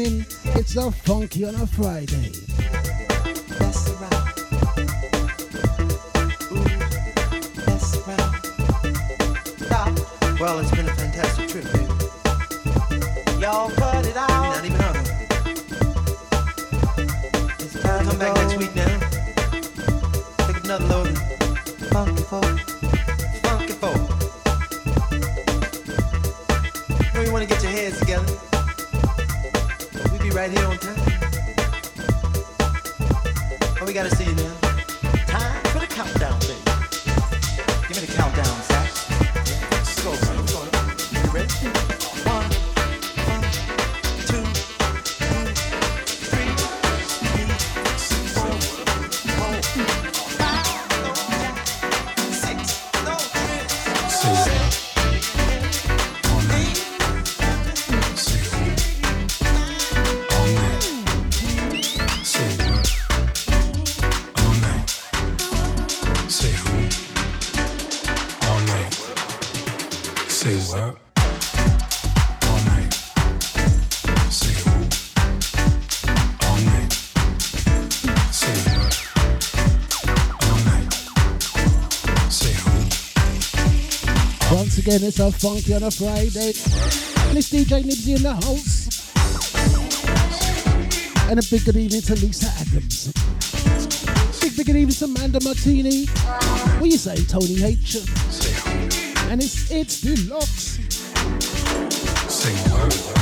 listening. It's a funky on a Friday. Well, it's been a fantastic. again. It's a funky on a Friday. And it's DJ Nibbsy in the house. And a big good evening to Lisa Adams. Big, big good evening to Amanda Martini. What you say, Tony H? And it's It's Deluxe. Say.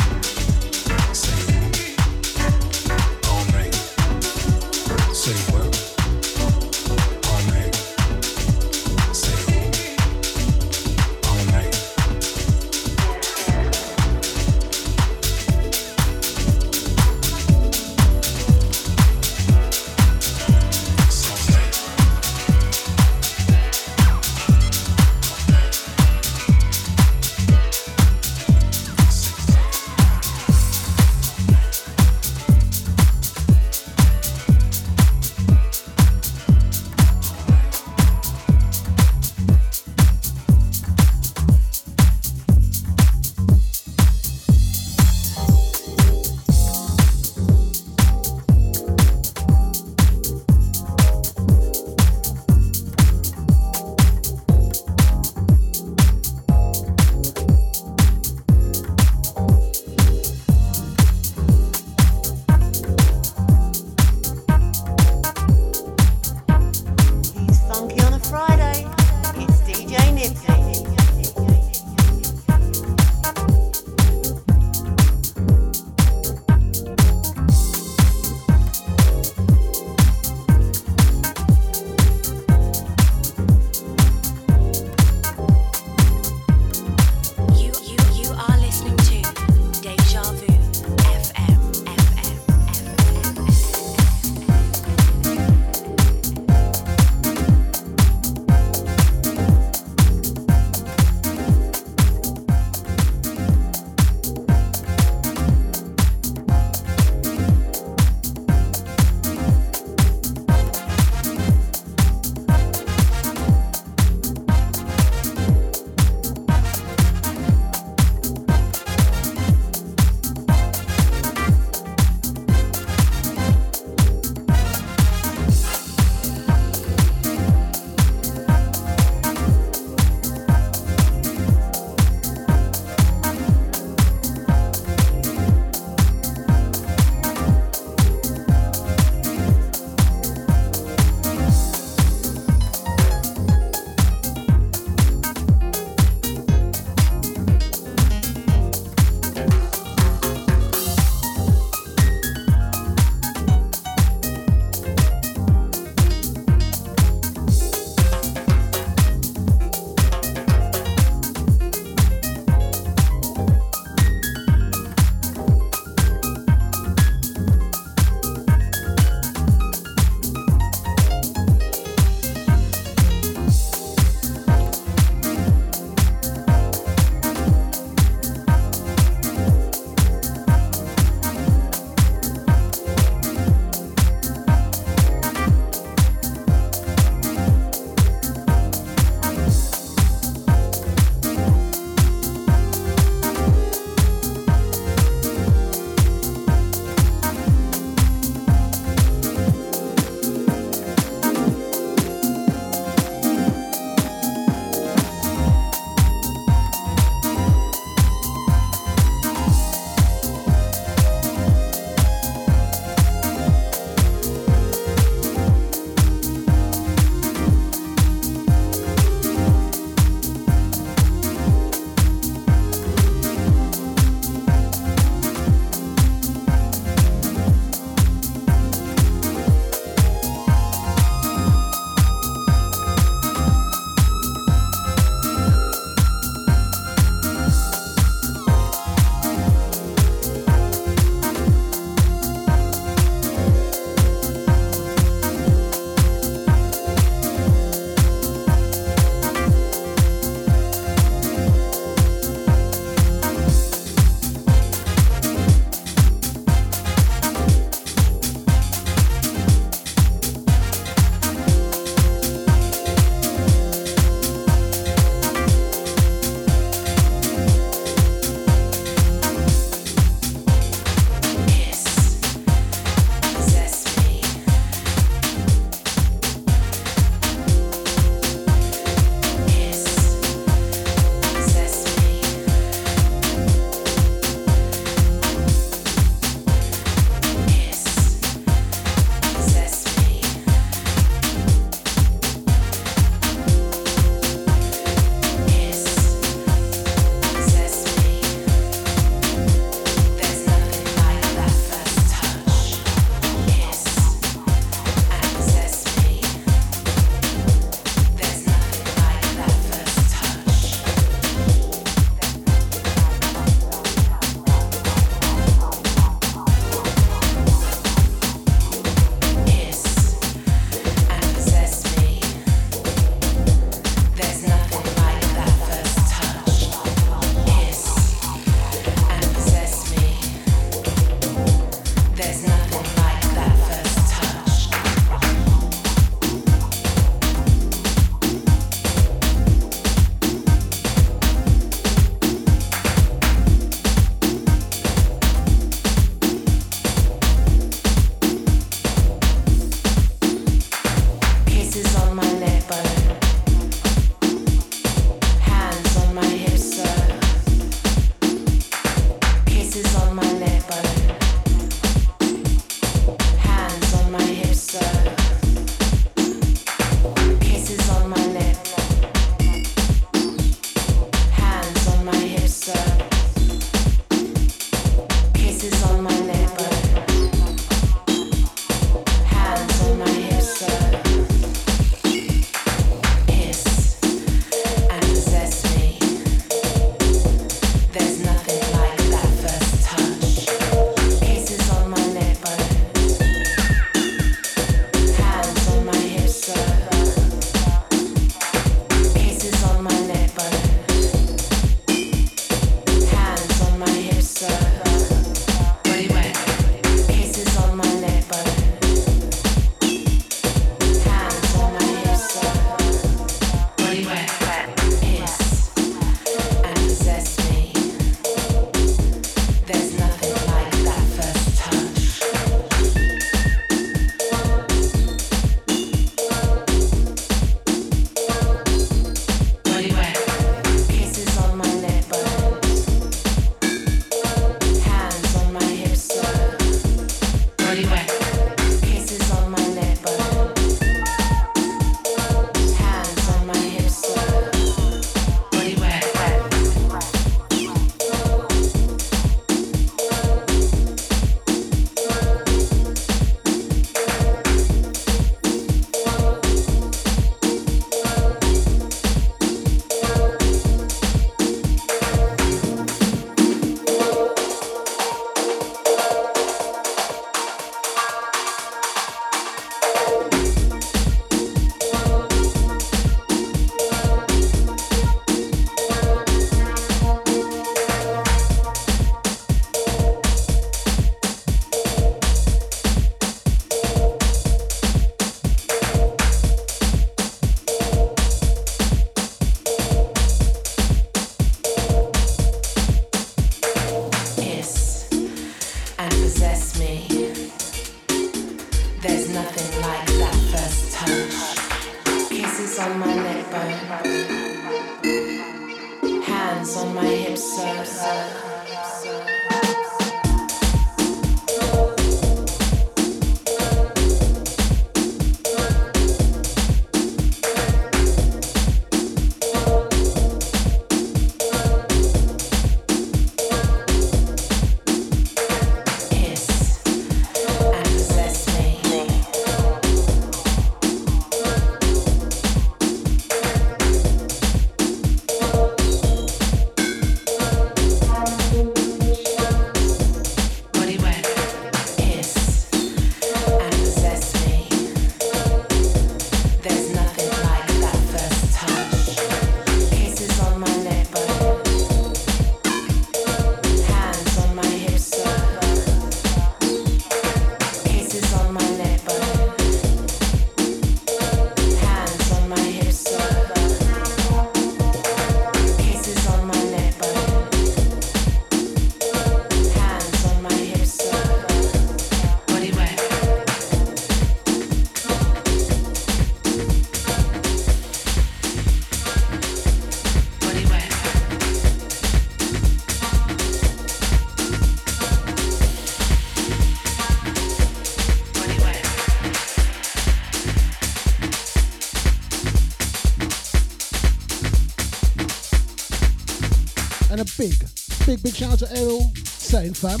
Big shout out to Errol, saying fam.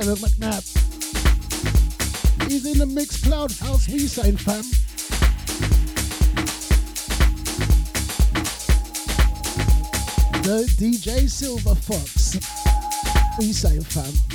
Errol McNabb. He's in the Mixcloud house. You saying, fam? The DJ Silver Fox. You saying, fam?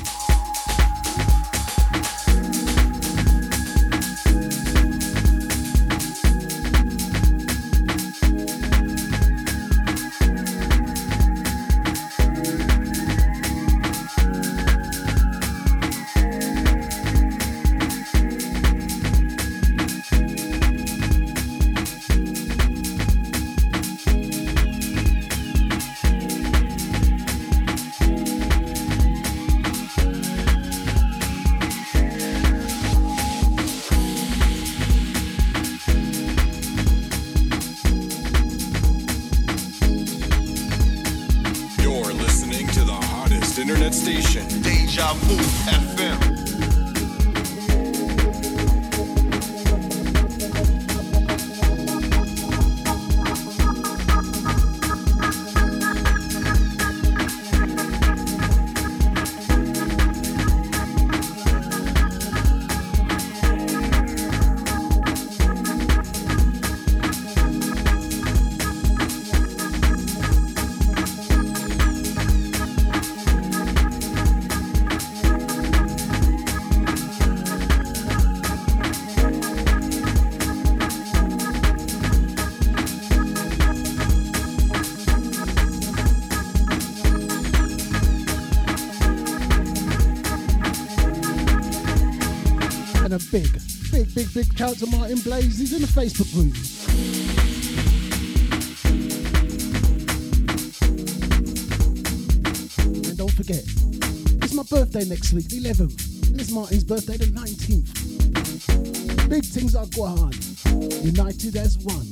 Big shout to Martin Blaze. He's in the Facebook group. And don't forget, it's my birthday next week, the 11th. And it's Martin's birthday, the 19th. Big things are going on. United as one.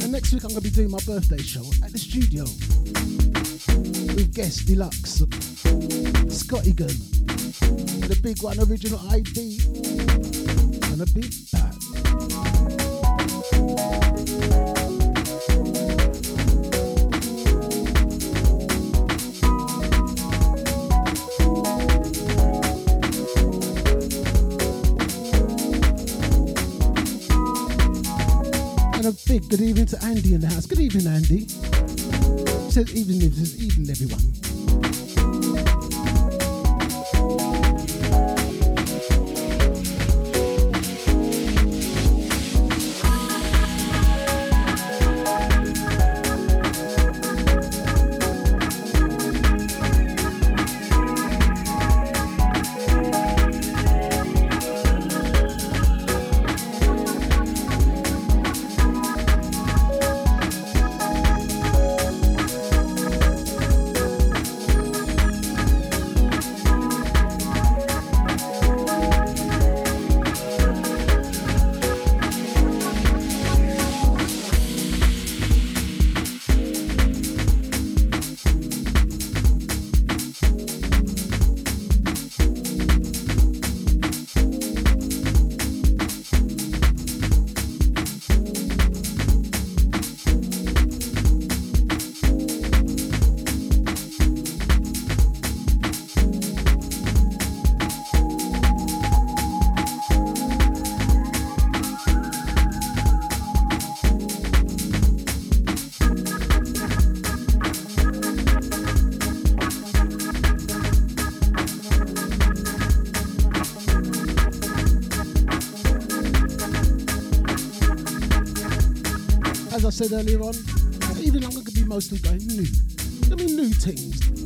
And next week I'm going to be doing my birthday show at the studio with guest deluxe Scotty Gunn the big one, original ID, and a big bad. And a big good evening to Andy in the house. Good evening, Andy. Says evening, says evening, said earlier on, even I'm going to be mostly going new. I mean, new things,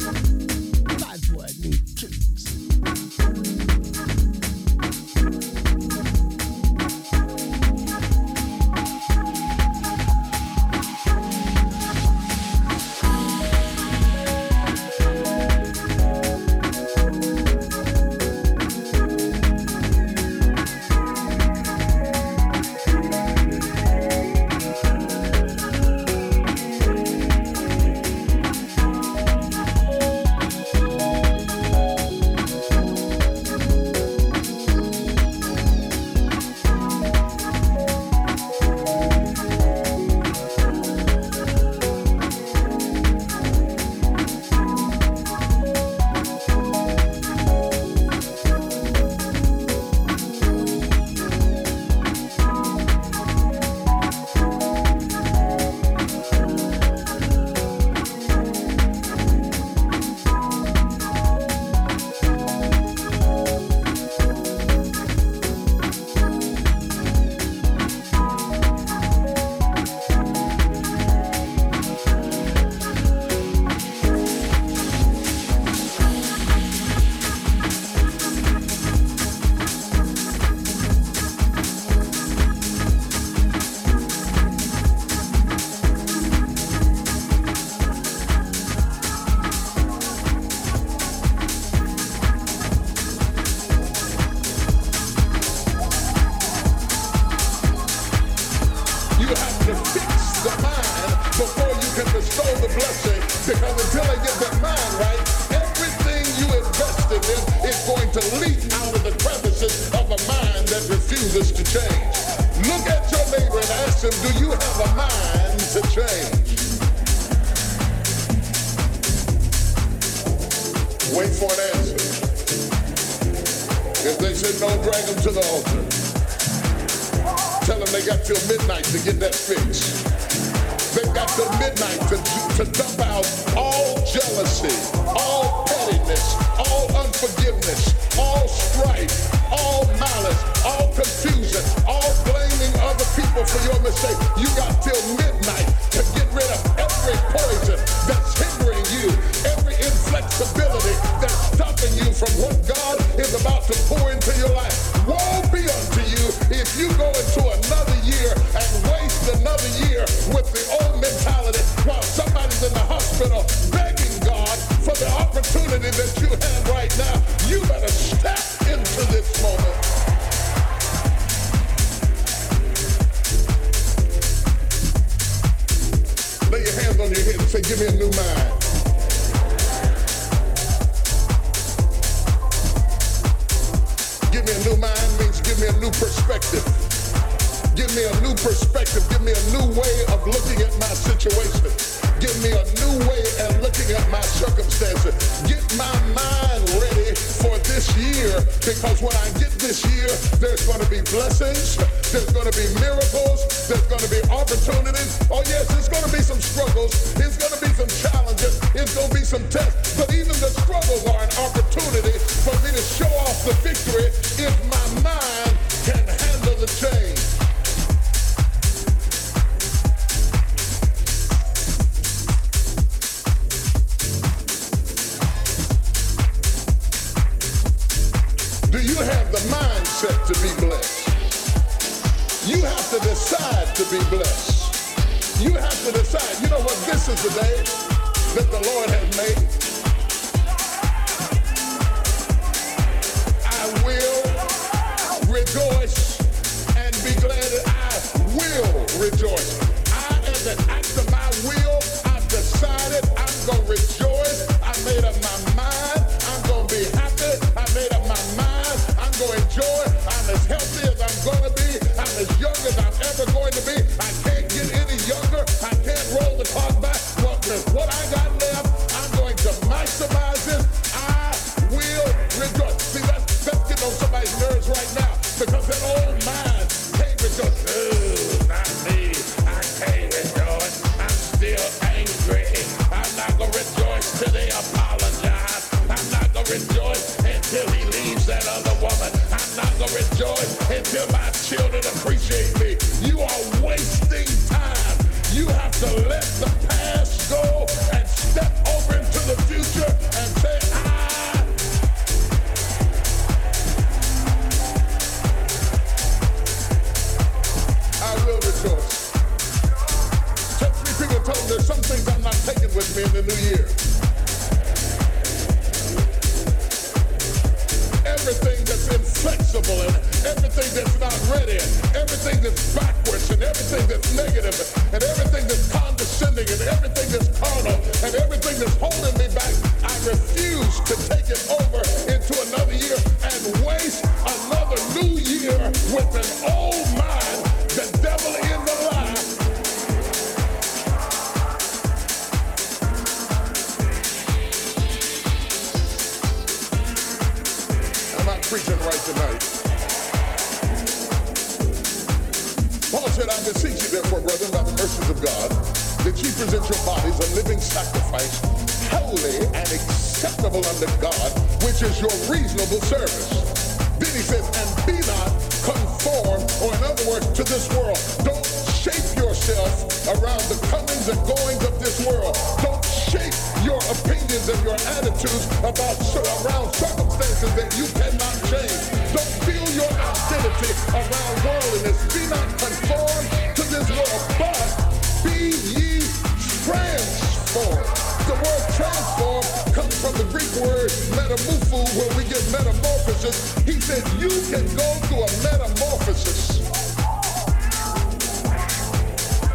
Metamufu where we get metamorphosis. He said, you can go through a metamorphosis.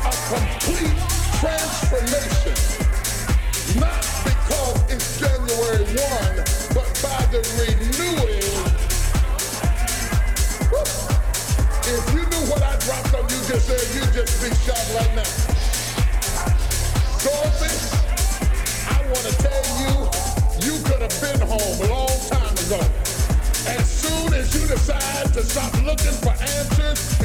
A complete transformation. Not because it's January 1, but by the renewing. Woo. If you knew what I dropped on you just said, you'd just be shot right now. have been home a long time ago. As soon as you decide to stop looking for answers,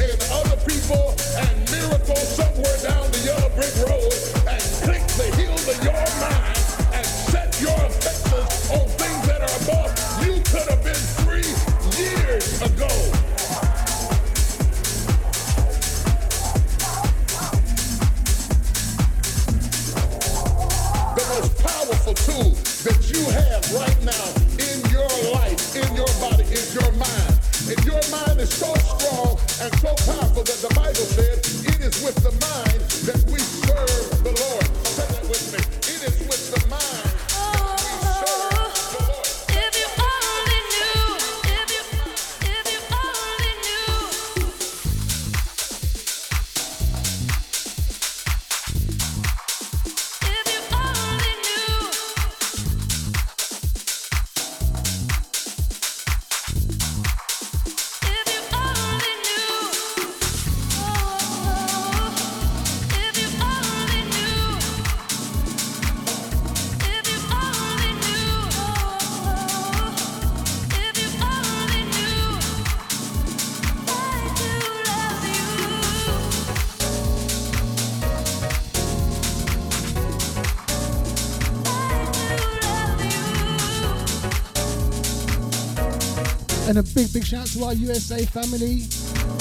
And a big, big shout out to our USA family,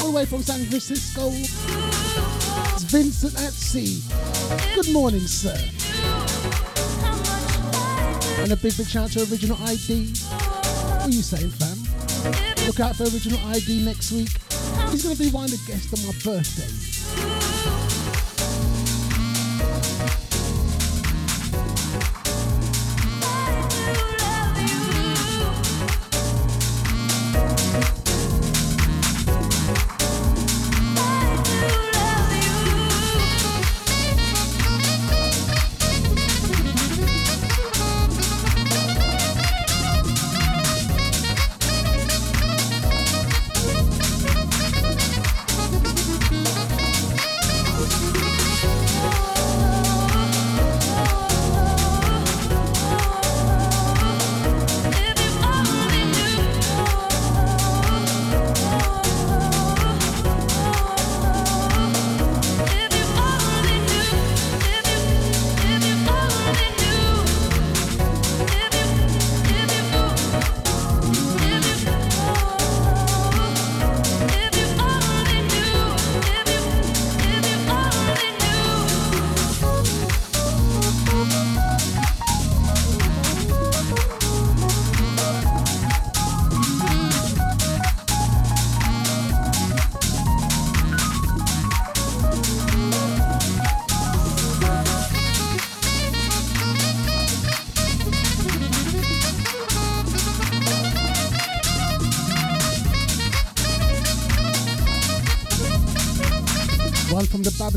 all the way from San Francisco. It's Vincent at sea. Good morning, sir. And a big, big shout out to Original ID. What are you saying, fam? Look out for Original ID next week. He's going to be one of the guests on my birthday.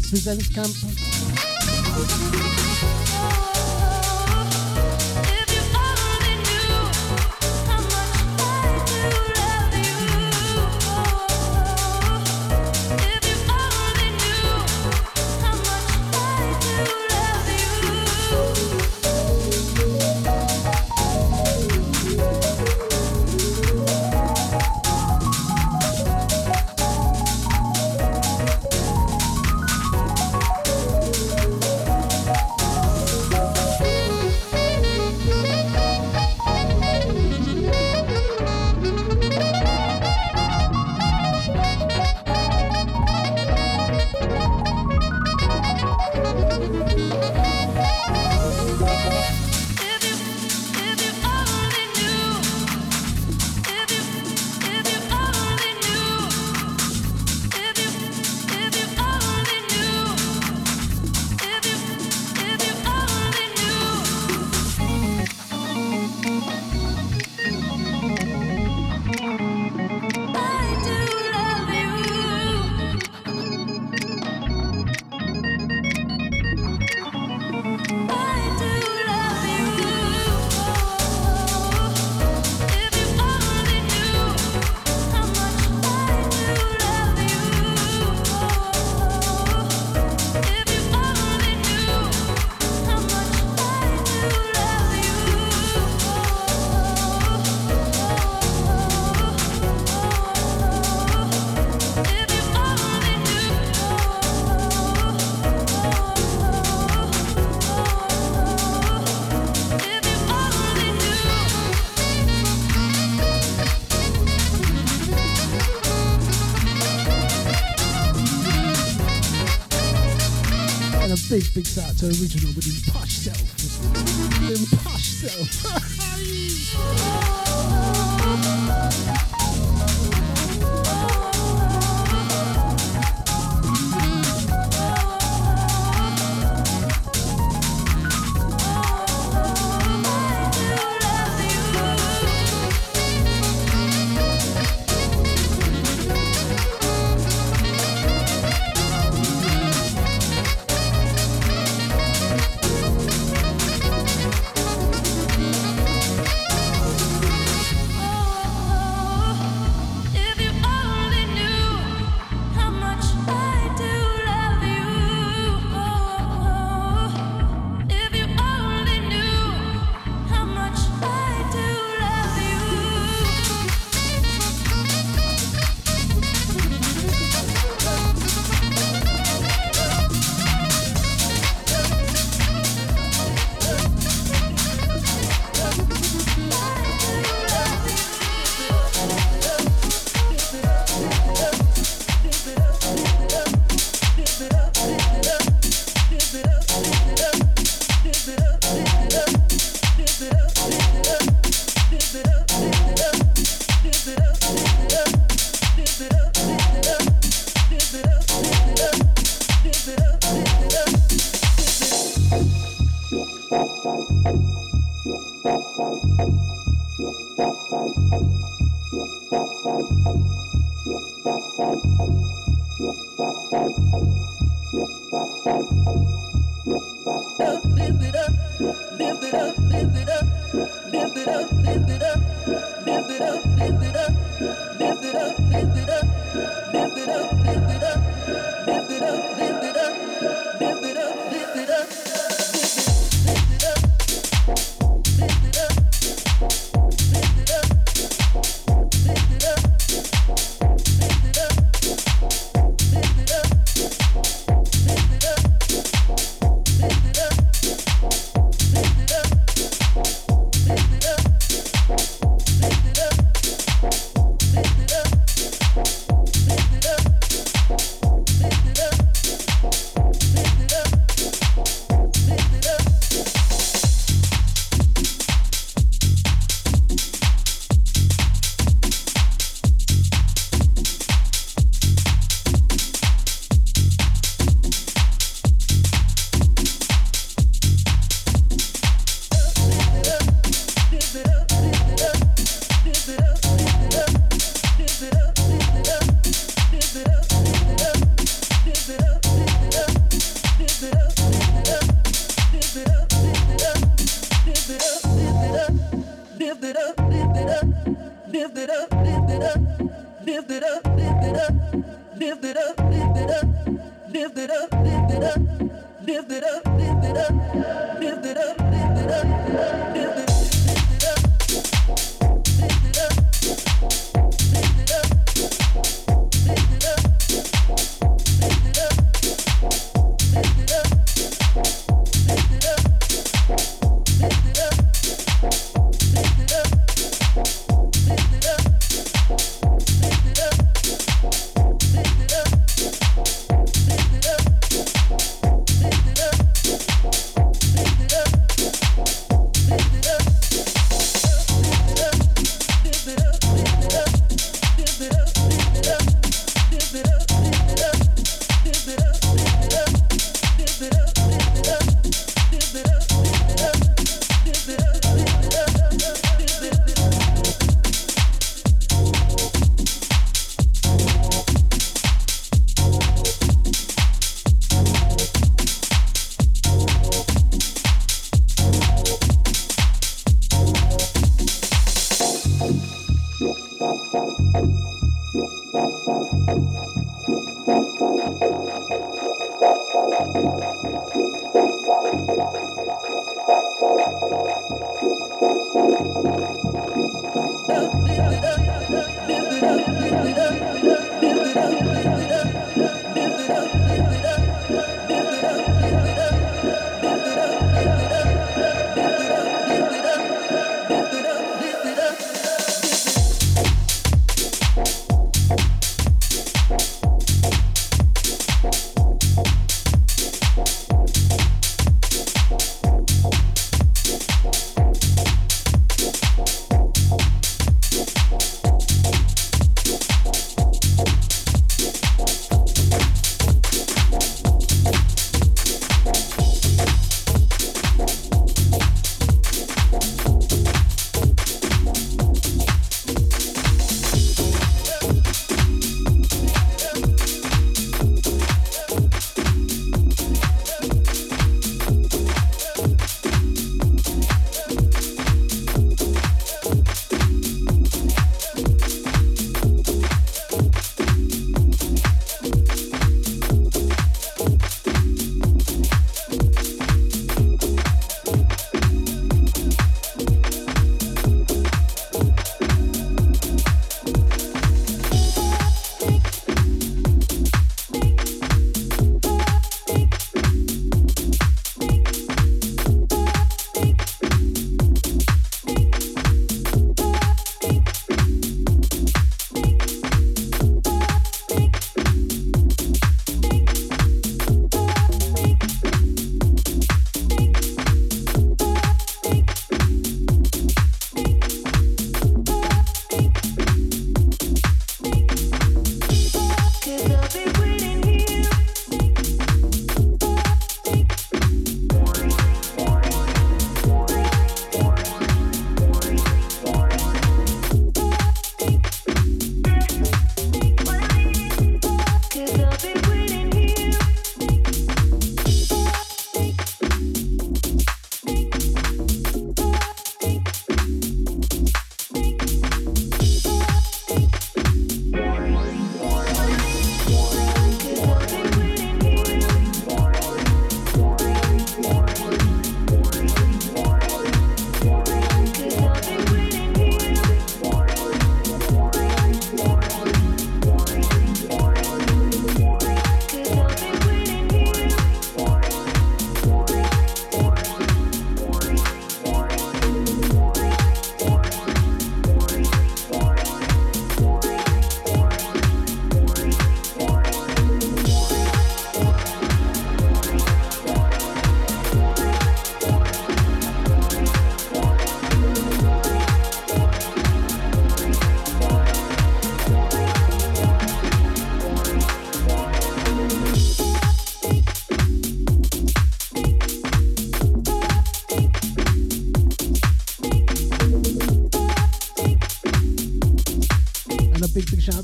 Presents camp.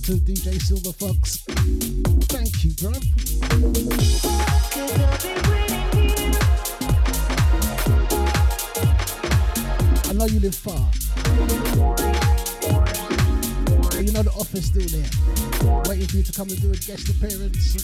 To DJ Silver Fox. Thank you, bro. I know you live far. But you know the office still there, waiting for you to come and do a guest appearance.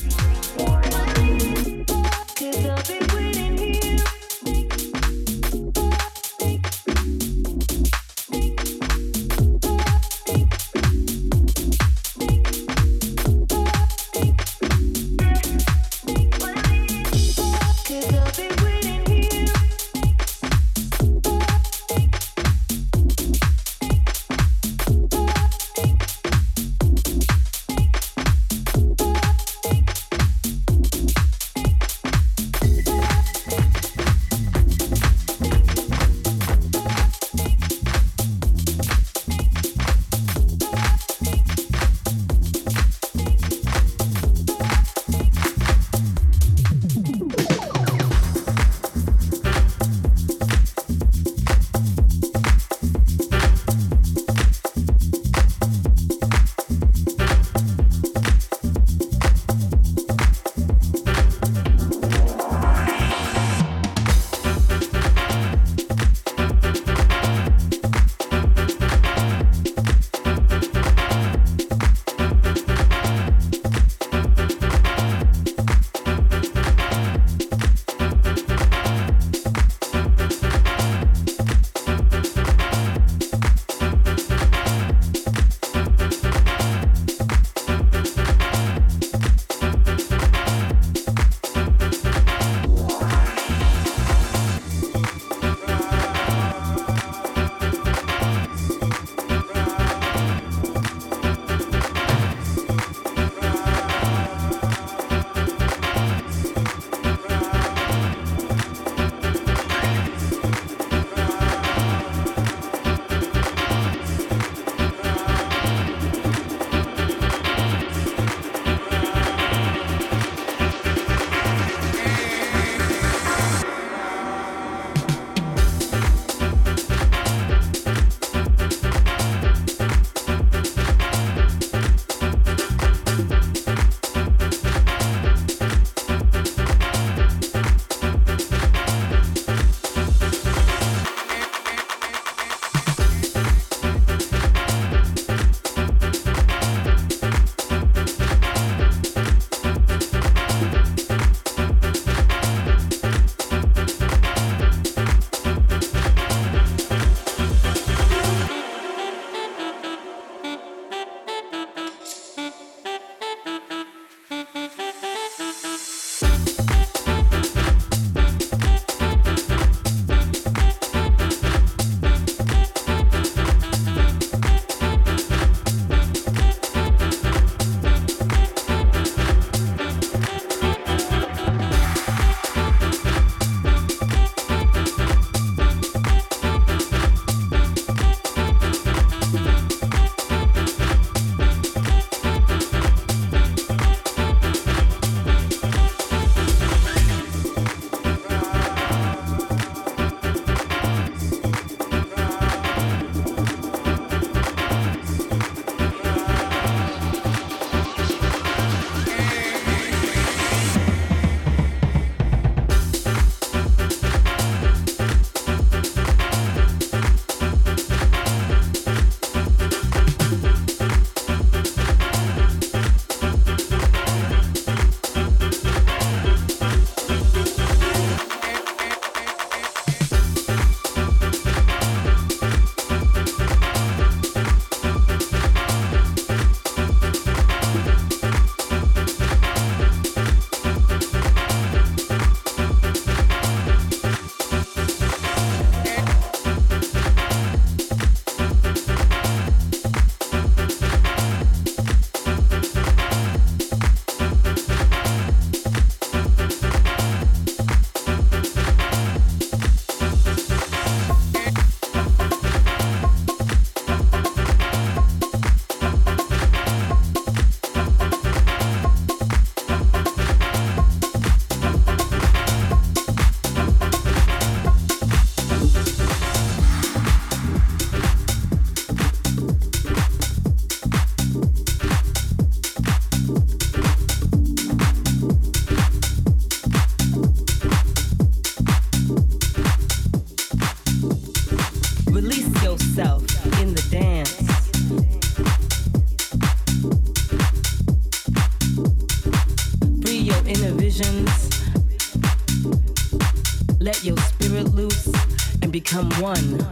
one.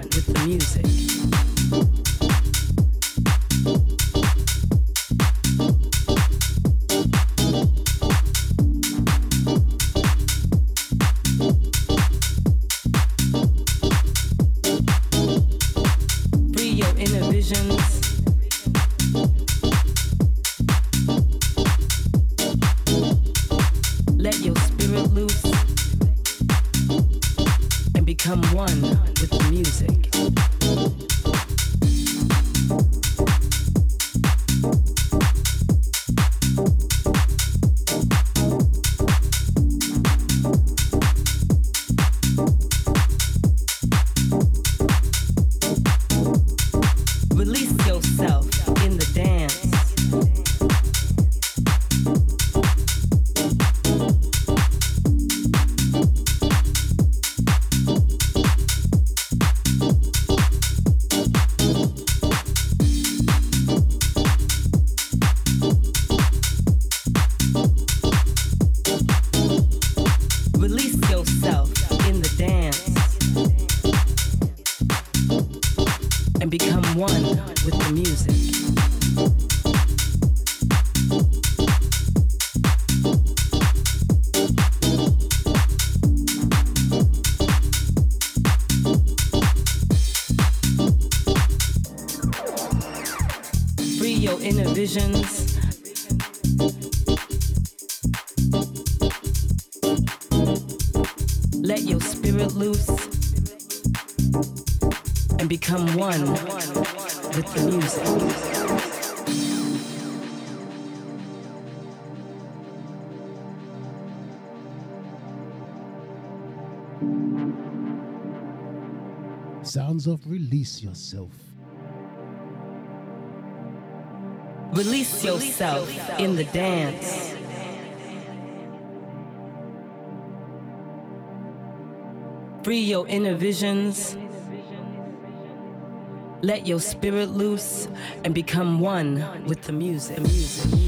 sounds of release yourself. Release yourself in the dance. Free your inner visions. Let your spirit loose and become one with the music. The music.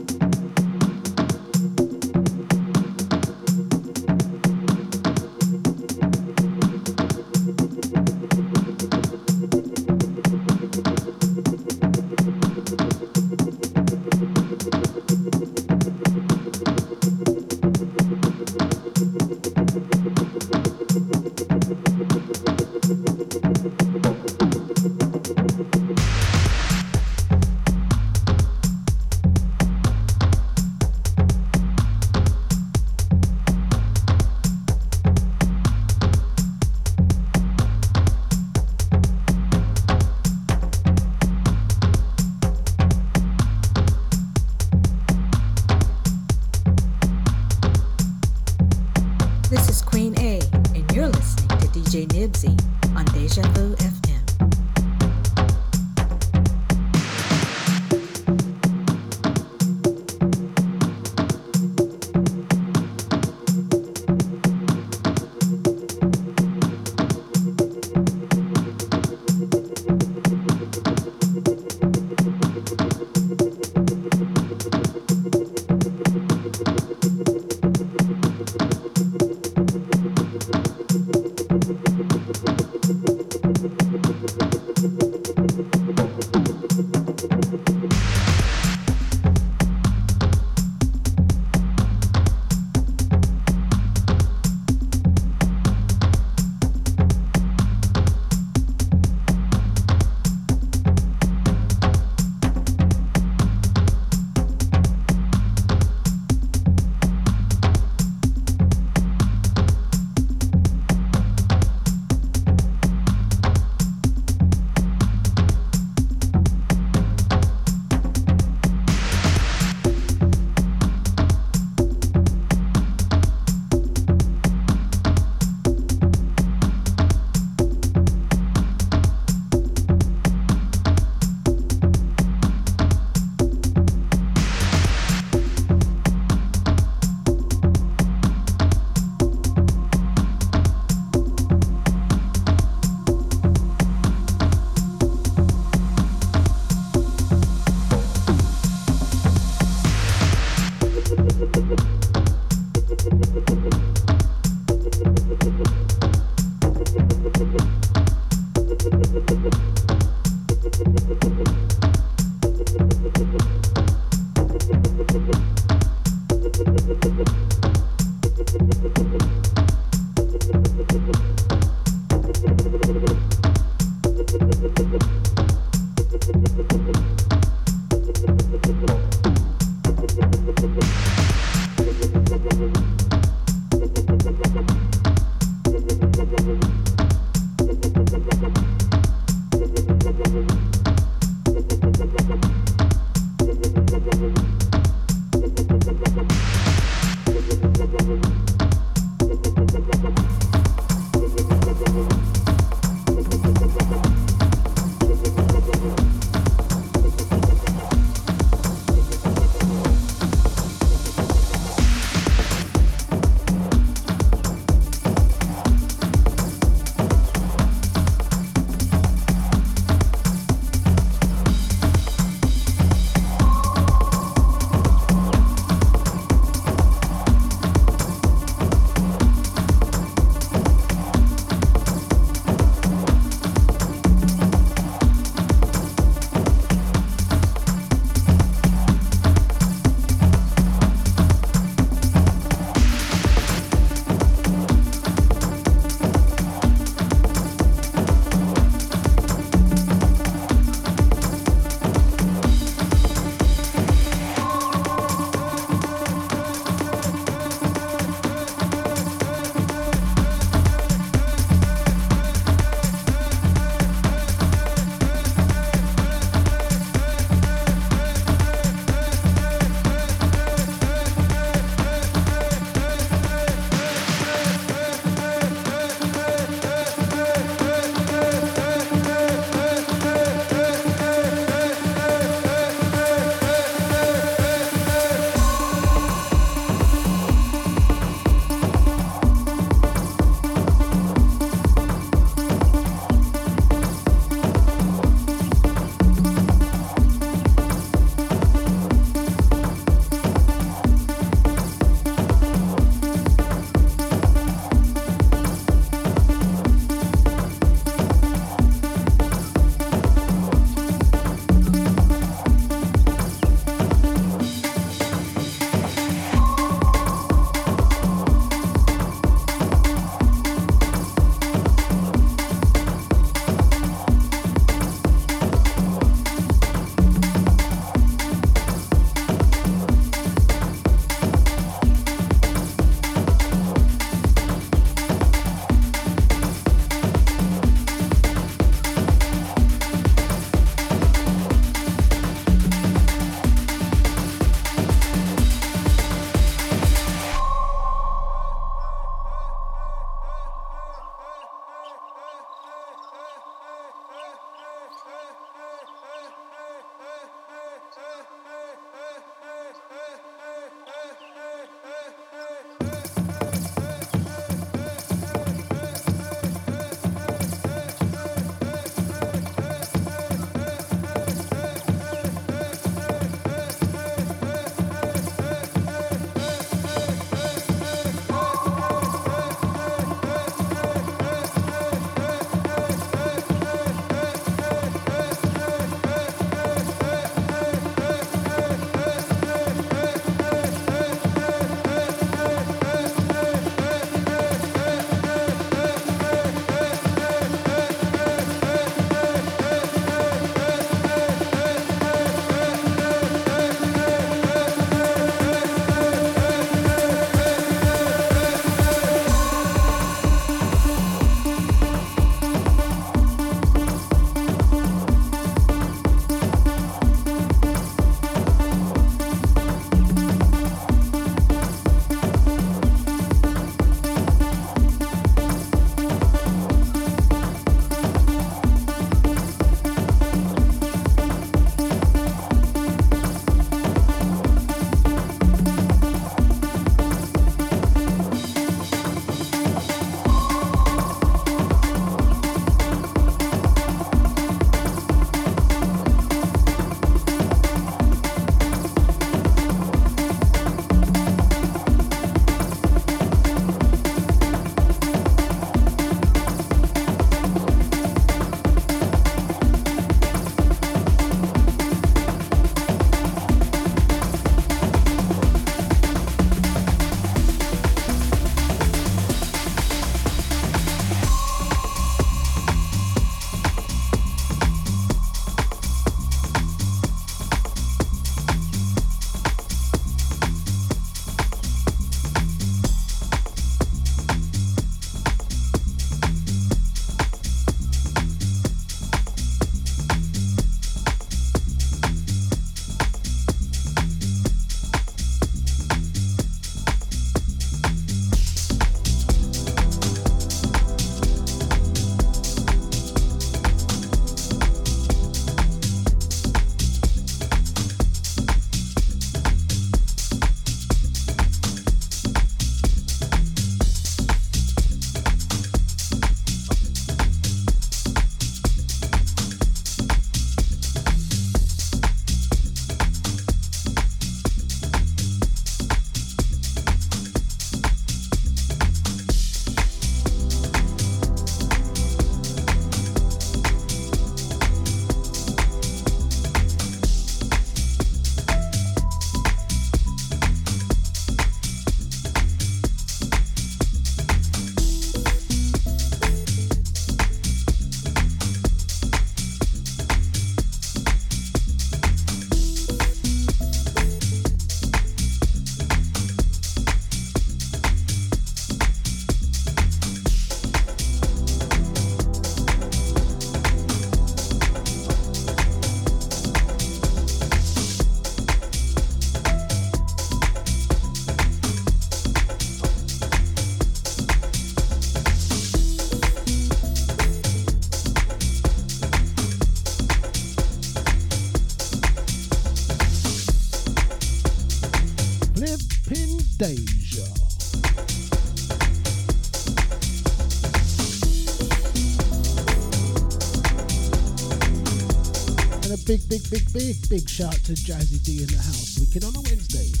Big, big, big, shout to Jazzy D in the house. Wicked on a Wednesday.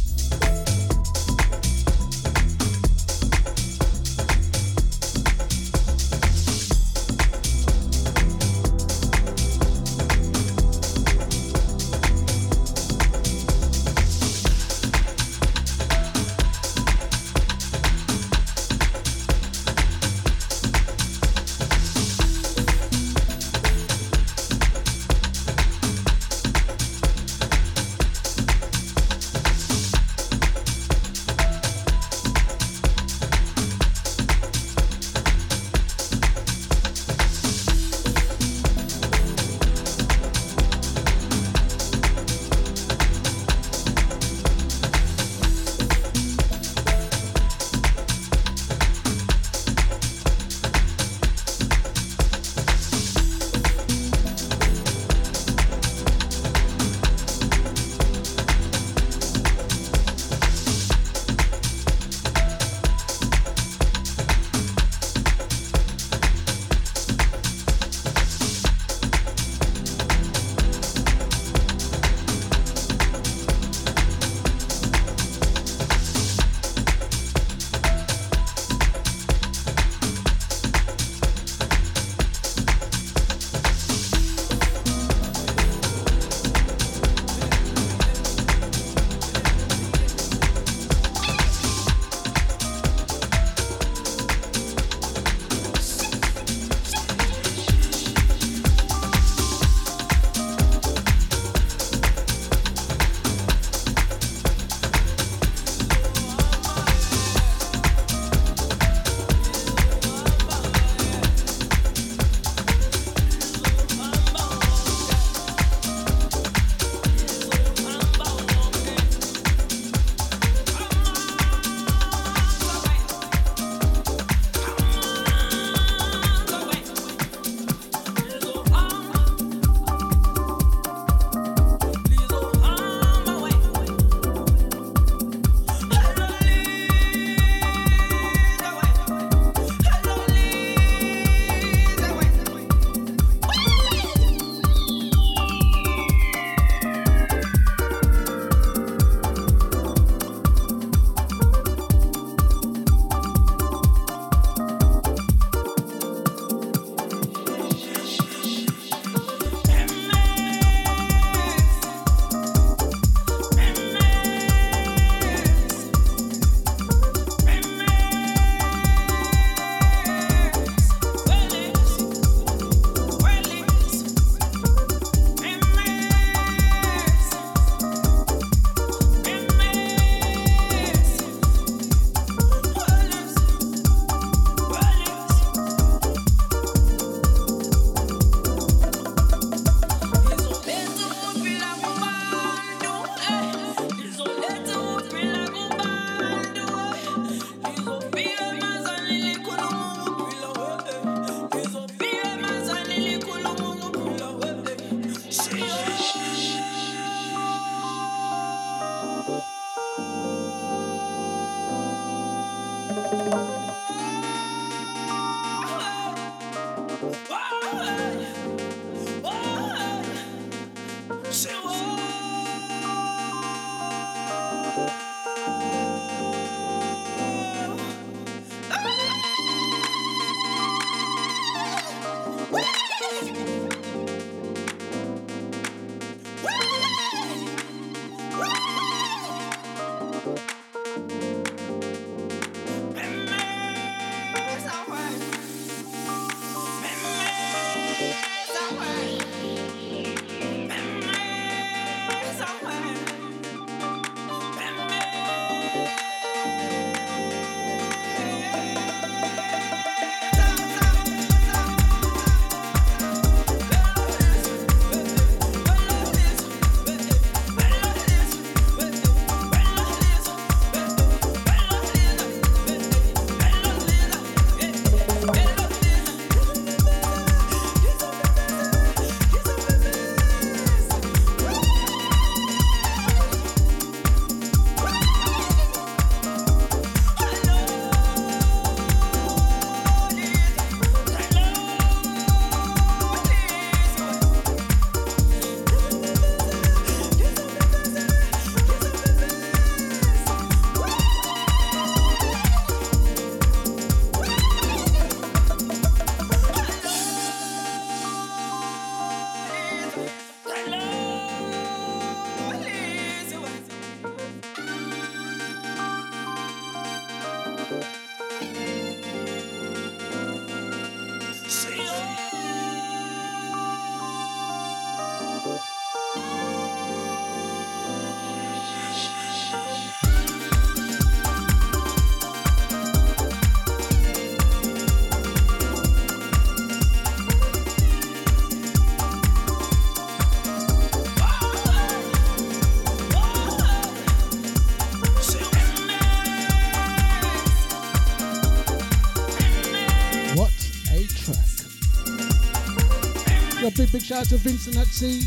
Shout out to Vincent Sea,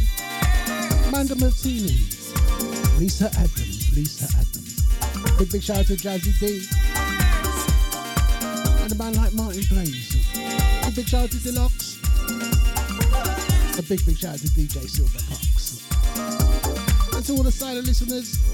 Amanda Martini, Lisa Adams, Lisa Adams. Big, big shout out to Jazzy D. And a man like Martin Blaze. A big shout out to Deluxe. A big, big shout out to DJ Silver Fox. And to all the silent listeners,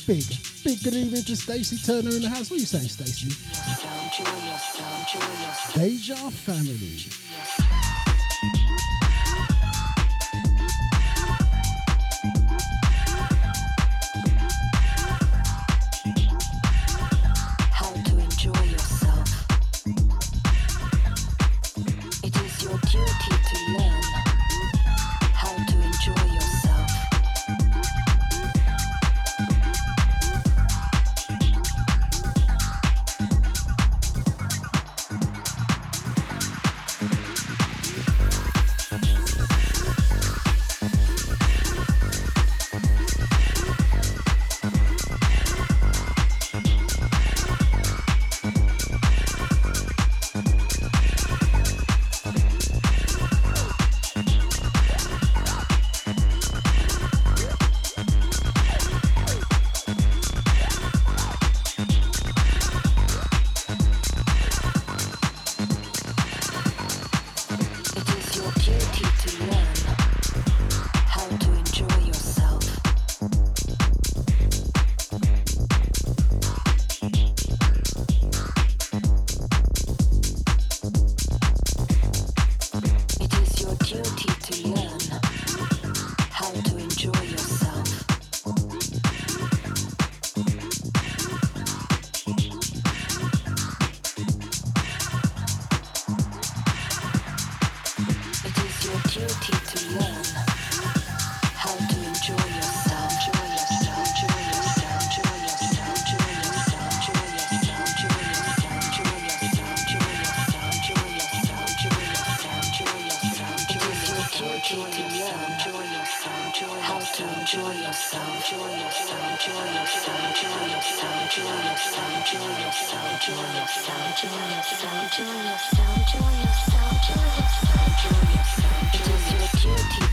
big. Big good evening to Stacy Turner in the house. What are you saying, Stacy? Deja family. enjoy yourself, enjoy yourself, enjoy yourself, enjoy yourself, enjoy yourself, enjoy yourself, enjoy yourself, enjoy yourself, enjoy yourself, enjoy yourself, enjoy yourself, enjoy yourself, enjoy yourself, enjoy yourself, enjoy yourself,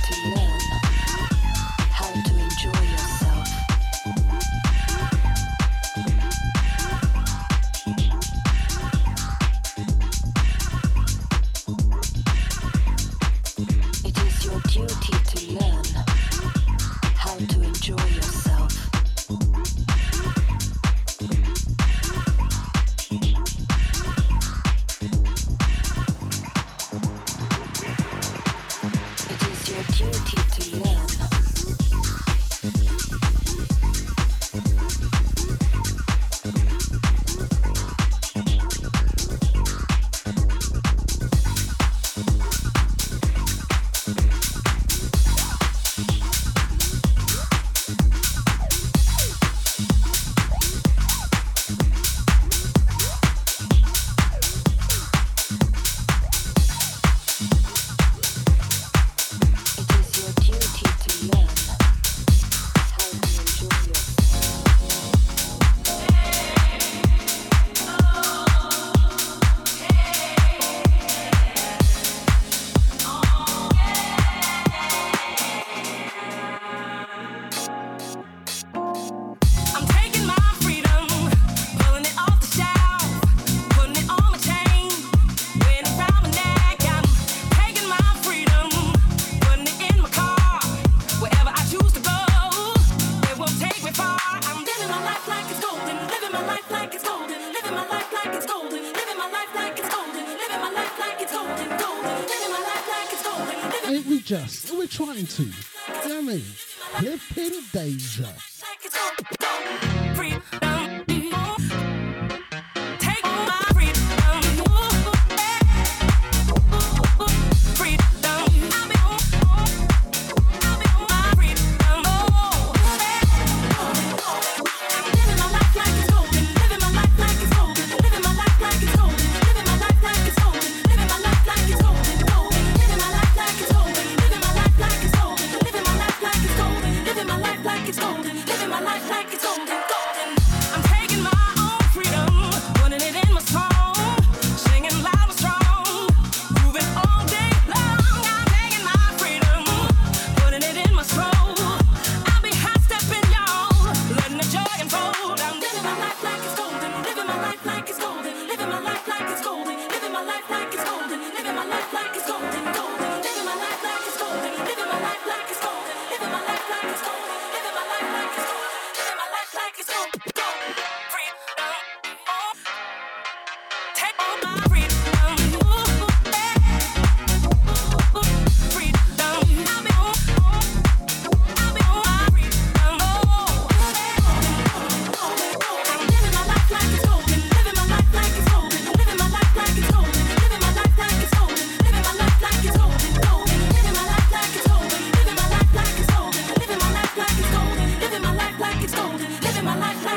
my life.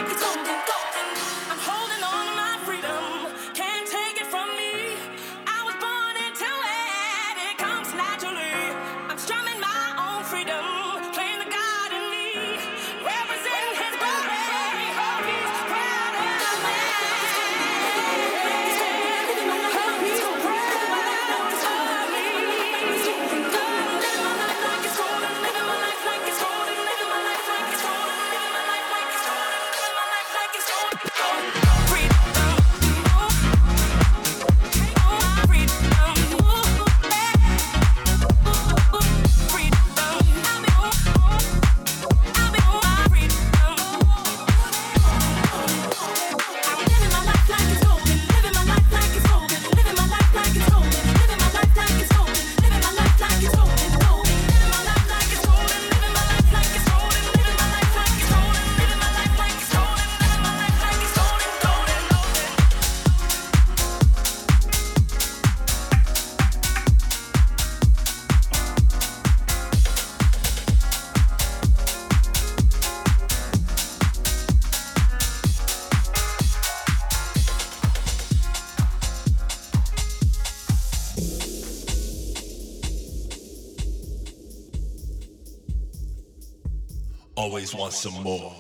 Always want some more.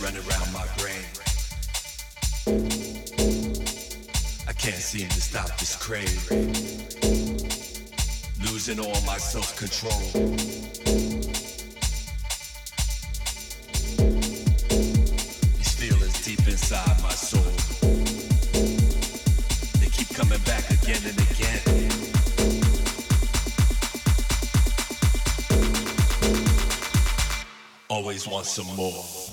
Running around my brain. I can't seem to stop this crave. Losing all my self-control. These feelings deep inside my soul. They keep coming back again and again. Always want some more.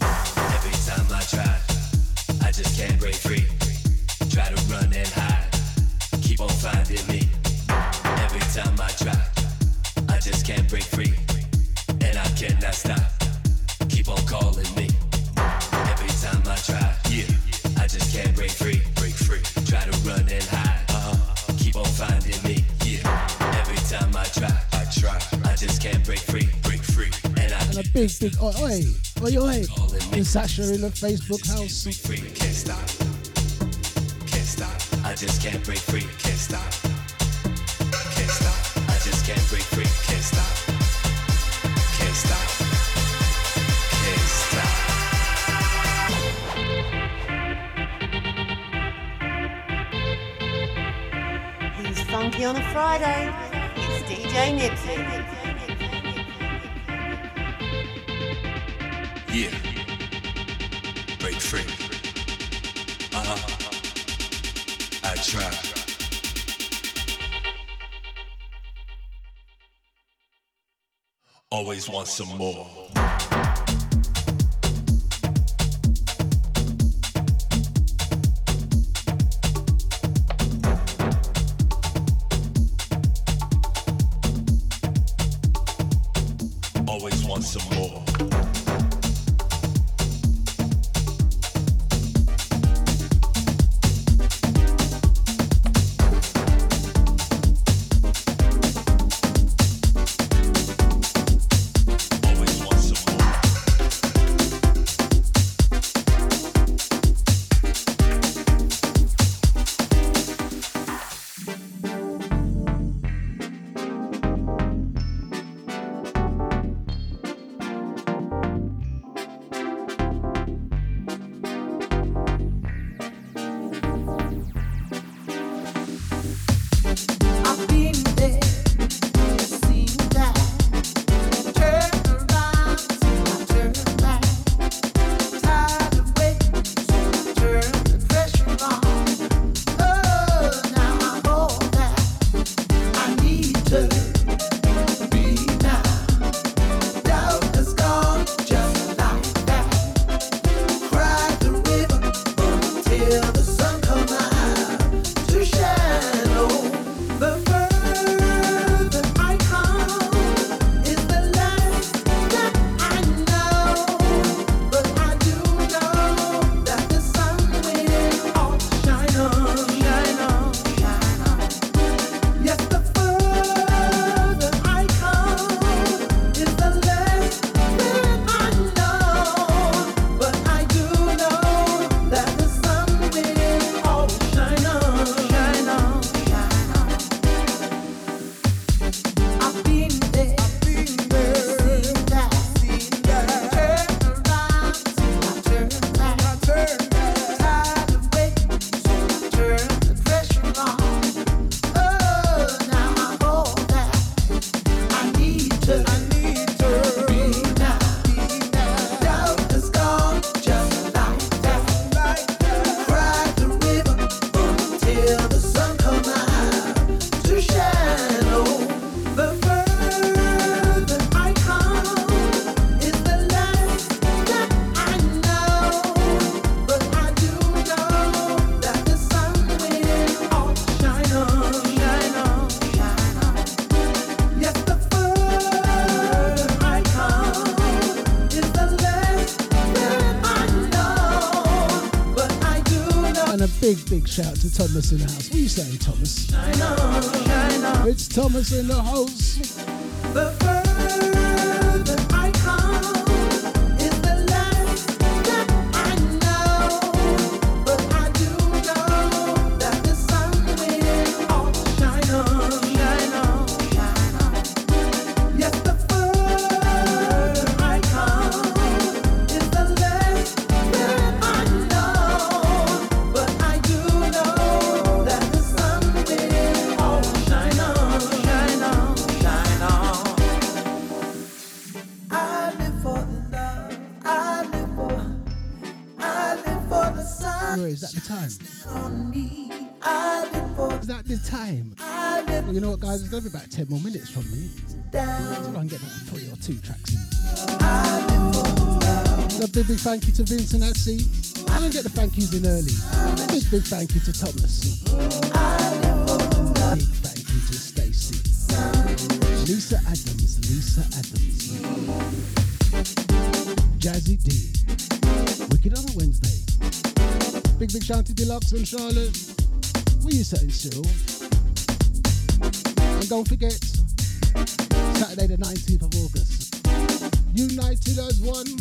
I try, I just can't break free. Try to run and hide, keep on finding me. Every time I try, I just can't break free, and I cannot stop. Keep on calling me. Every time I try, yeah, I just can't break free, break free. Try to run and hide, uh-huh. Keep on finding me, yeah. Every time I try, I try, I just can't break free, break free, and I And a big, big oi, oi, oi. And Sasha in the Facebook house. free, can't stop, can't stop. I just can't break free, can't stop, can't stop. I just can't break free, can't stop, can't stop, can't stop. He's funky on a Friday. It's DJ Nibbsy. Always want some more. Shout to Thomas in the house. What are you saying, Thomas? It's Thomas in the house. Thank you to Vincent at sea. I'm gonna get the thank yous in early. Big, big thank you to Thomas. Big thank you to Stacy. Lisa Adams, Lisa Adams. Jazzy D. Wicked on a Wednesday. Big, big shout to Deluxe and Charlotte. Where you setting, Cyril? And don't forget, Saturday the 19th of August. United as one.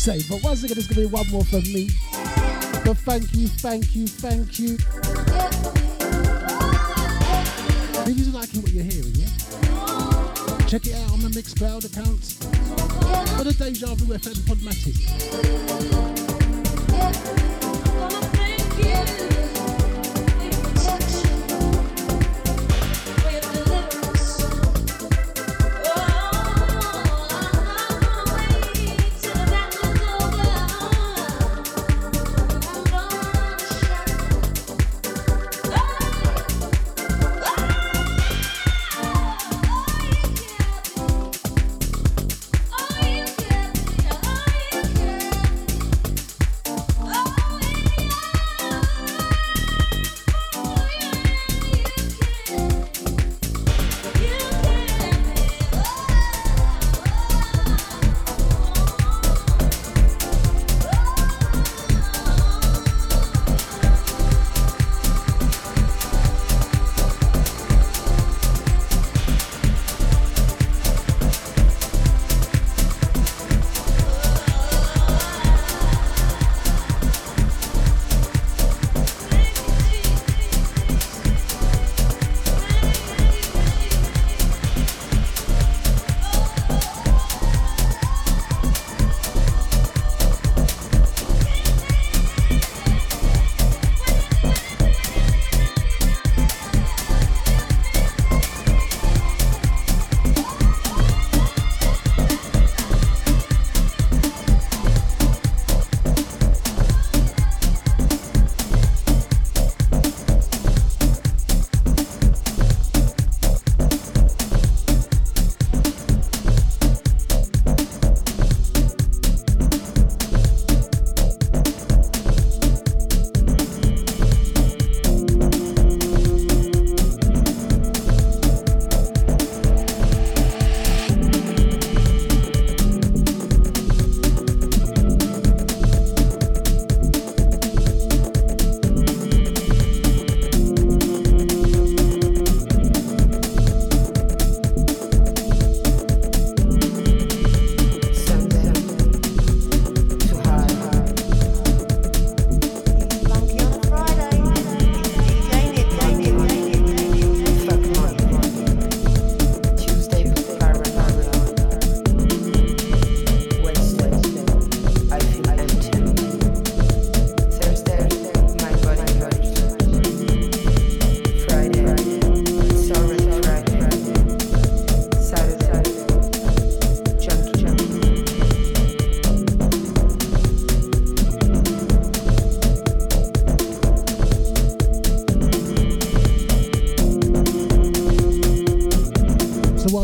say, but once again, it's gonna be one more from me. But thank you, thank you, thank you. If you're liking what you're hearing, yeah? Check it out on the Mixcloud account for the Deja Vu FM Podomatic.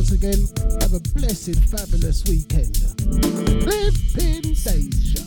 Once again, have a blessed, fabulous weekend. Live in Deja.